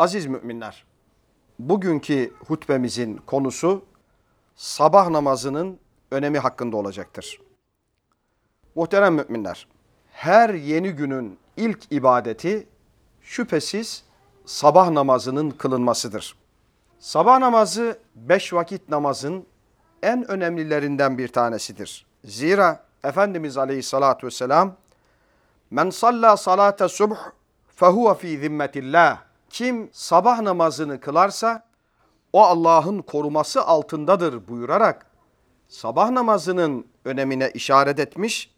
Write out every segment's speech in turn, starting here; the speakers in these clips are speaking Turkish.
Aziz müminler, bugünkü hutbemizin konusu sabah namazının önemi hakkında olacaktır. Muhterem müminler, her yeni günün ilk ibadeti şüphesiz sabah namazının kılınmasıdır. Sabah namazı beş vakit namazın en önemlilerinden bir tanesidir. Zira Efendimiz Aleyhisselatü Vesselam Men salla salate subh fehuve fi zimmetillah kim sabah namazını kılarsa o Allah'ın koruması altındadır buyurarak sabah namazının önemine işaret etmiş.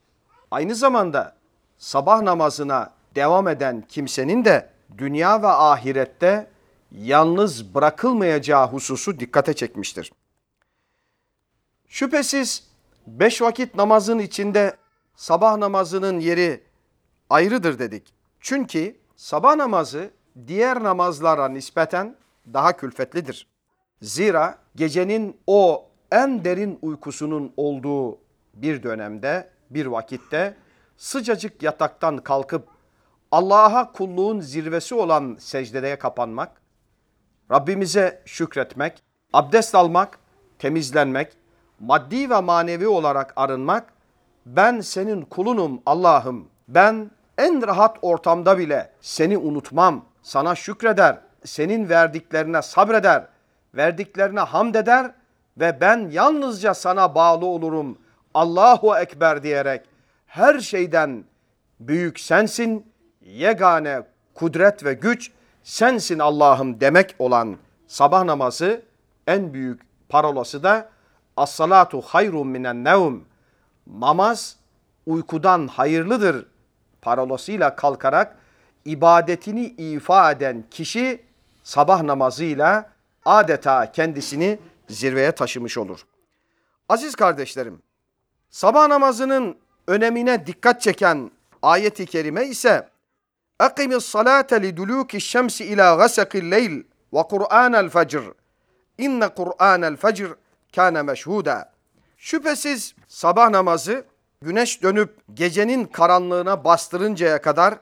Aynı zamanda sabah namazına devam eden kimsenin de dünya ve ahirette yalnız bırakılmayacağı hususu dikkate çekmiştir. Şüphesiz beş vakit namazın içinde sabah namazının yeri ayrıdır dedik. Çünkü sabah namazı diğer namazlara nispeten daha külfetlidir. Zira gecenin o en derin uykusunun olduğu bir dönemde, bir vakitte sıcacık yataktan kalkıp Allah'a kulluğun zirvesi olan secdeye kapanmak, Rabbimize şükretmek, abdest almak, temizlenmek, maddi ve manevi olarak arınmak, ben senin kulunum Allah'ım, ben en rahat ortamda bile seni unutmam, sana şükreder, senin verdiklerine sabreder, verdiklerine hamd eder ve ben yalnızca sana bağlı olurum. Allahu Ekber diyerek her şeyden büyük sensin, yegane kudret ve güç sensin Allah'ım demek olan sabah namazı en büyük parolası da as-salatu hayrun minen nevm. Namaz uykudan hayırlıdır parolasıyla kalkarak ibadetini ifa eden kişi sabah namazıyla adeta kendisini zirveye taşımış olur. Aziz kardeşlerim, sabah namazının önemine dikkat çeken ayeti kerime ise اَقِمِ الصَّلَاةَ لِدُلُوكِ الشَّمْسِ اِلَى غَسَقِ اللَّيْلِ وَقُرْآنَ الْفَجْرِ اِنَّ قُرْآنَ الْفَجْرِ كَانَ مَشْهُودًا Şüphesiz sabah namazı güneş dönüp gecenin karanlığına bastırıncaya kadar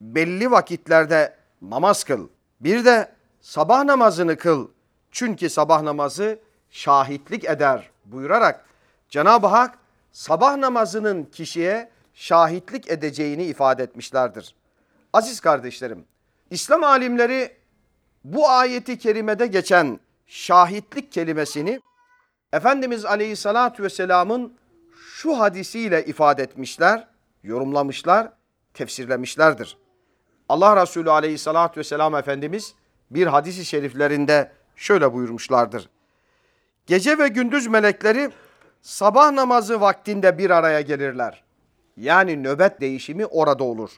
belli vakitlerde namaz kıl. Bir de sabah namazını kıl. Çünkü sabah namazı şahitlik eder buyurarak Cenab-ı Hak sabah namazının kişiye şahitlik edeceğini ifade etmişlerdir. Aziz kardeşlerim, İslam alimleri bu ayeti kerimede geçen şahitlik kelimesini Efendimiz Aleyhisselatü Vesselam'ın şu hadisiyle ifade etmişler, yorumlamışlar, tefsirlemişlerdir. Allah Resulü aleyhissalatü vesselam Efendimiz bir hadisi şeriflerinde şöyle buyurmuşlardır. Gece ve gündüz melekleri sabah namazı vaktinde bir araya gelirler. Yani nöbet değişimi orada olur.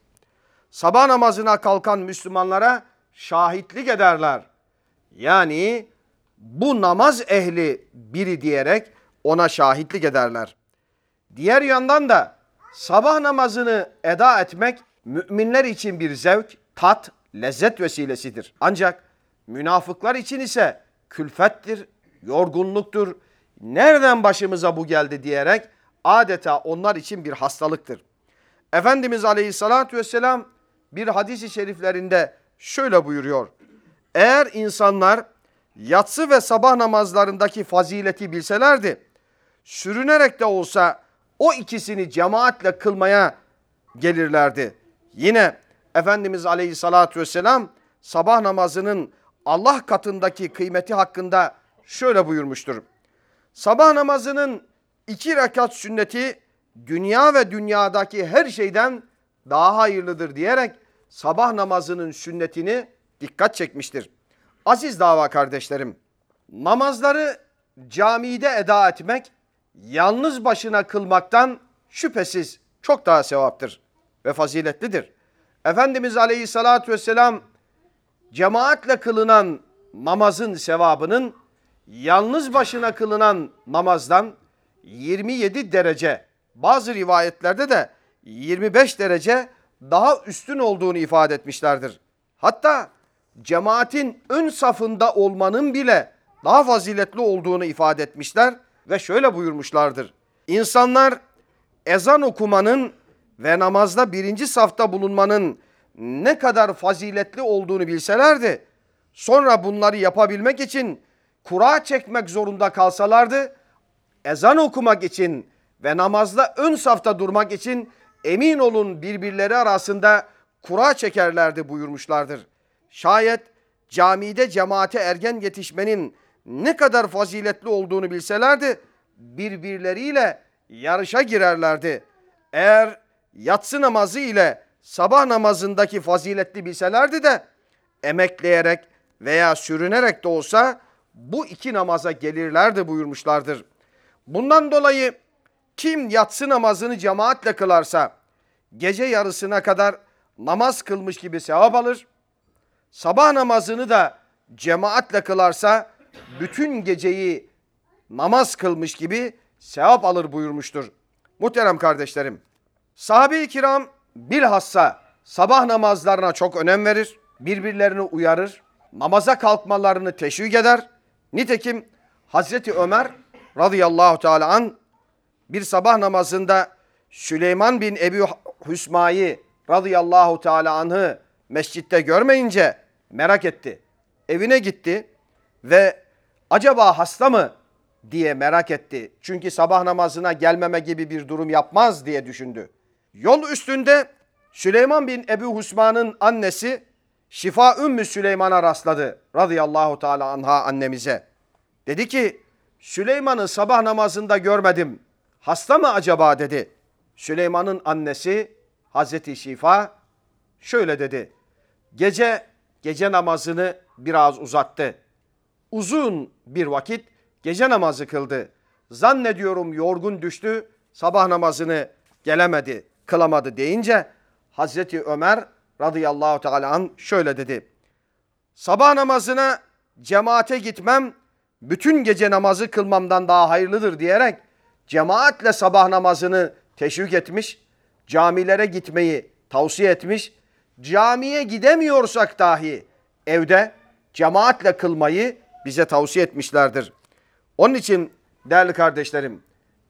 Sabah namazına kalkan Müslümanlara şahitlik ederler. Yani bu namaz ehli biri diyerek ona şahitlik ederler. Diğer yandan da sabah namazını eda etmek müminler için bir zevk, tat, lezzet vesilesidir. Ancak münafıklar için ise külfettir, yorgunluktur. Nereden başımıza bu geldi diyerek adeta onlar için bir hastalıktır. Efendimiz Aleyhisselatü Vesselam bir hadisi şeriflerinde şöyle buyuruyor. Eğer insanlar yatsı ve sabah namazlarındaki fazileti bilselerdi, sürünerek de olsa o ikisini cemaatle kılmaya gelirlerdi. Yine Efendimiz Aleyhisselatü Vesselam sabah namazının Allah katındaki kıymeti hakkında şöyle buyurmuştur. Sabah namazının iki rekat sünneti dünya ve dünyadaki her şeyden daha hayırlıdır diyerek sabah namazının sünnetini dikkat çekmiştir. Aziz dava kardeşlerim, namazları camide eda etmek yalnız başına kılmaktan şüphesiz çok daha sevaptır ve faziletlidir. Efendimiz Aleyhisselatü Vesselam cemaatle kılınan namazın sevabının yalnız başına kılınan namazdan 27 derece bazı rivayetlerde de 25 derece daha üstün olduğunu ifade etmişlerdir. Hatta cemaatin ön safında olmanın bile daha faziletli olduğunu ifade etmişler ve şöyle buyurmuşlardır. İnsanlar ezan okumanın ve namazda birinci safta bulunmanın ne kadar faziletli olduğunu bilselerdi, sonra bunları yapabilmek için kura çekmek zorunda kalsalardı, ezan okumak için ve namazda ön safta durmak için emin olun birbirleri arasında kura çekerlerdi buyurmuşlardır. Şayet camide cemaate ergen yetişmenin ne kadar faziletli olduğunu bilselerdi birbirleriyle yarışa girerlerdi. Eğer yatsı namazı ile sabah namazındaki faziletli bilselerdi de emekleyerek veya sürünerek de olsa bu iki namaza gelirlerdi buyurmuşlardır. Bundan dolayı kim yatsı namazını cemaatle kılarsa gece yarısına kadar namaz kılmış gibi sevap alır. Sabah namazını da cemaatle kılarsa bütün geceyi namaz kılmış gibi sevap alır buyurmuştur. Muhterem kardeşlerim, sahabe-i kiram bilhassa sabah namazlarına çok önem verir, birbirlerini uyarır, namaza kalkmalarını teşvik eder. Nitekim Hazreti Ömer radıyallahu teala an bir sabah namazında Süleyman bin Ebu Hüsma'yı radıyallahu teala anh'ı mescitte görmeyince merak etti. Evine gitti ve acaba hasta mı diye merak etti. Çünkü sabah namazına gelmeme gibi bir durum yapmaz diye düşündü. Yol üstünde Süleyman bin Ebu Hüsma'nın annesi Şifa Ümmü Süleyman'a rastladı radıyallahu teala anha annemize. Dedi ki Süleyman'ı sabah namazında görmedim. Hasta mı acaba dedi. Süleyman'ın annesi Hazreti Şifa şöyle dedi. Gece gece namazını biraz uzattı. Uzun bir vakit gece namazı kıldı. Zannediyorum yorgun düştü, sabah namazını gelemedi, kılamadı deyince Hazreti Ömer radıyallahu teala an şöyle dedi. Sabah namazına cemaate gitmem bütün gece namazı kılmamdan daha hayırlıdır diyerek cemaatle sabah namazını teşvik etmiş, camilere gitmeyi tavsiye etmiş. Camiye gidemiyorsak dahi evde cemaatle kılmayı bize tavsiye etmişlerdir. Onun için değerli kardeşlerim,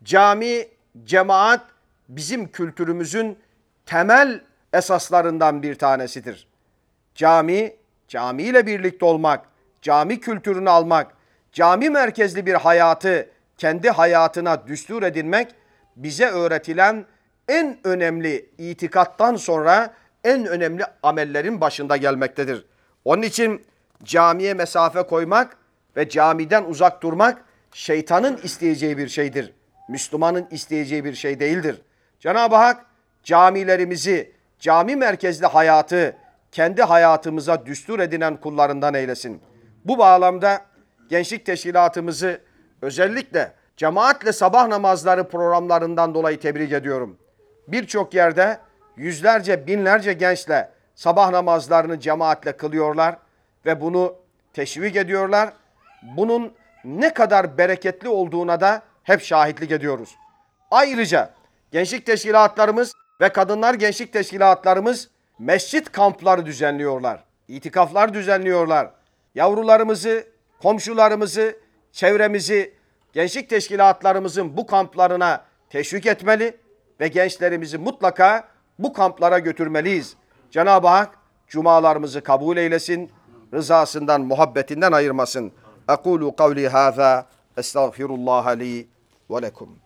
cami, cemaat bizim kültürümüzün temel esaslarından bir tanesidir. Cami, camiyle birlikte olmak, cami kültürünü almak, cami merkezli bir hayatı kendi hayatına düstur edinmek bize öğretilen en önemli itikattan sonra en önemli amellerin başında gelmektedir. Onun için camiye mesafe koymak ve camiden uzak durmak şeytanın isteyeceği bir şeydir. Müslümanın isteyeceği bir şey değildir. Cenab-ı Hak camilerimizi, cami merkezli hayatı kendi hayatımıza düstur edinen kullarından eylesin. Bu bağlamda gençlik teşkilatımızı özellikle cemaatle sabah namazları programlarından dolayı tebrik ediyorum. Birçok yerde yüzlerce, binlerce gençle sabah namazlarını cemaatle kılıyorlar ve bunu teşvik ediyorlar. Bunun ne kadar bereketli olduğuna da hep şahitlik ediyoruz. Ayrıca gençlik teşkilatlarımız ve kadınlar gençlik teşkilatlarımız mescit kampları düzenliyorlar. İtikaflar düzenliyorlar. Yavrularımızı, komşularımızı, çevremizi gençlik teşkilatlarımızın bu kamplarına teşvik etmeli ve gençlerimizi mutlaka bu kamplara götürmeliyiz. Cenab-ı Hak cumalarımızı kabul eylesin, rızasından, muhabbetinden ayırmasın. Ekulu kavli hâzâ, estağfirullah li ve lekum.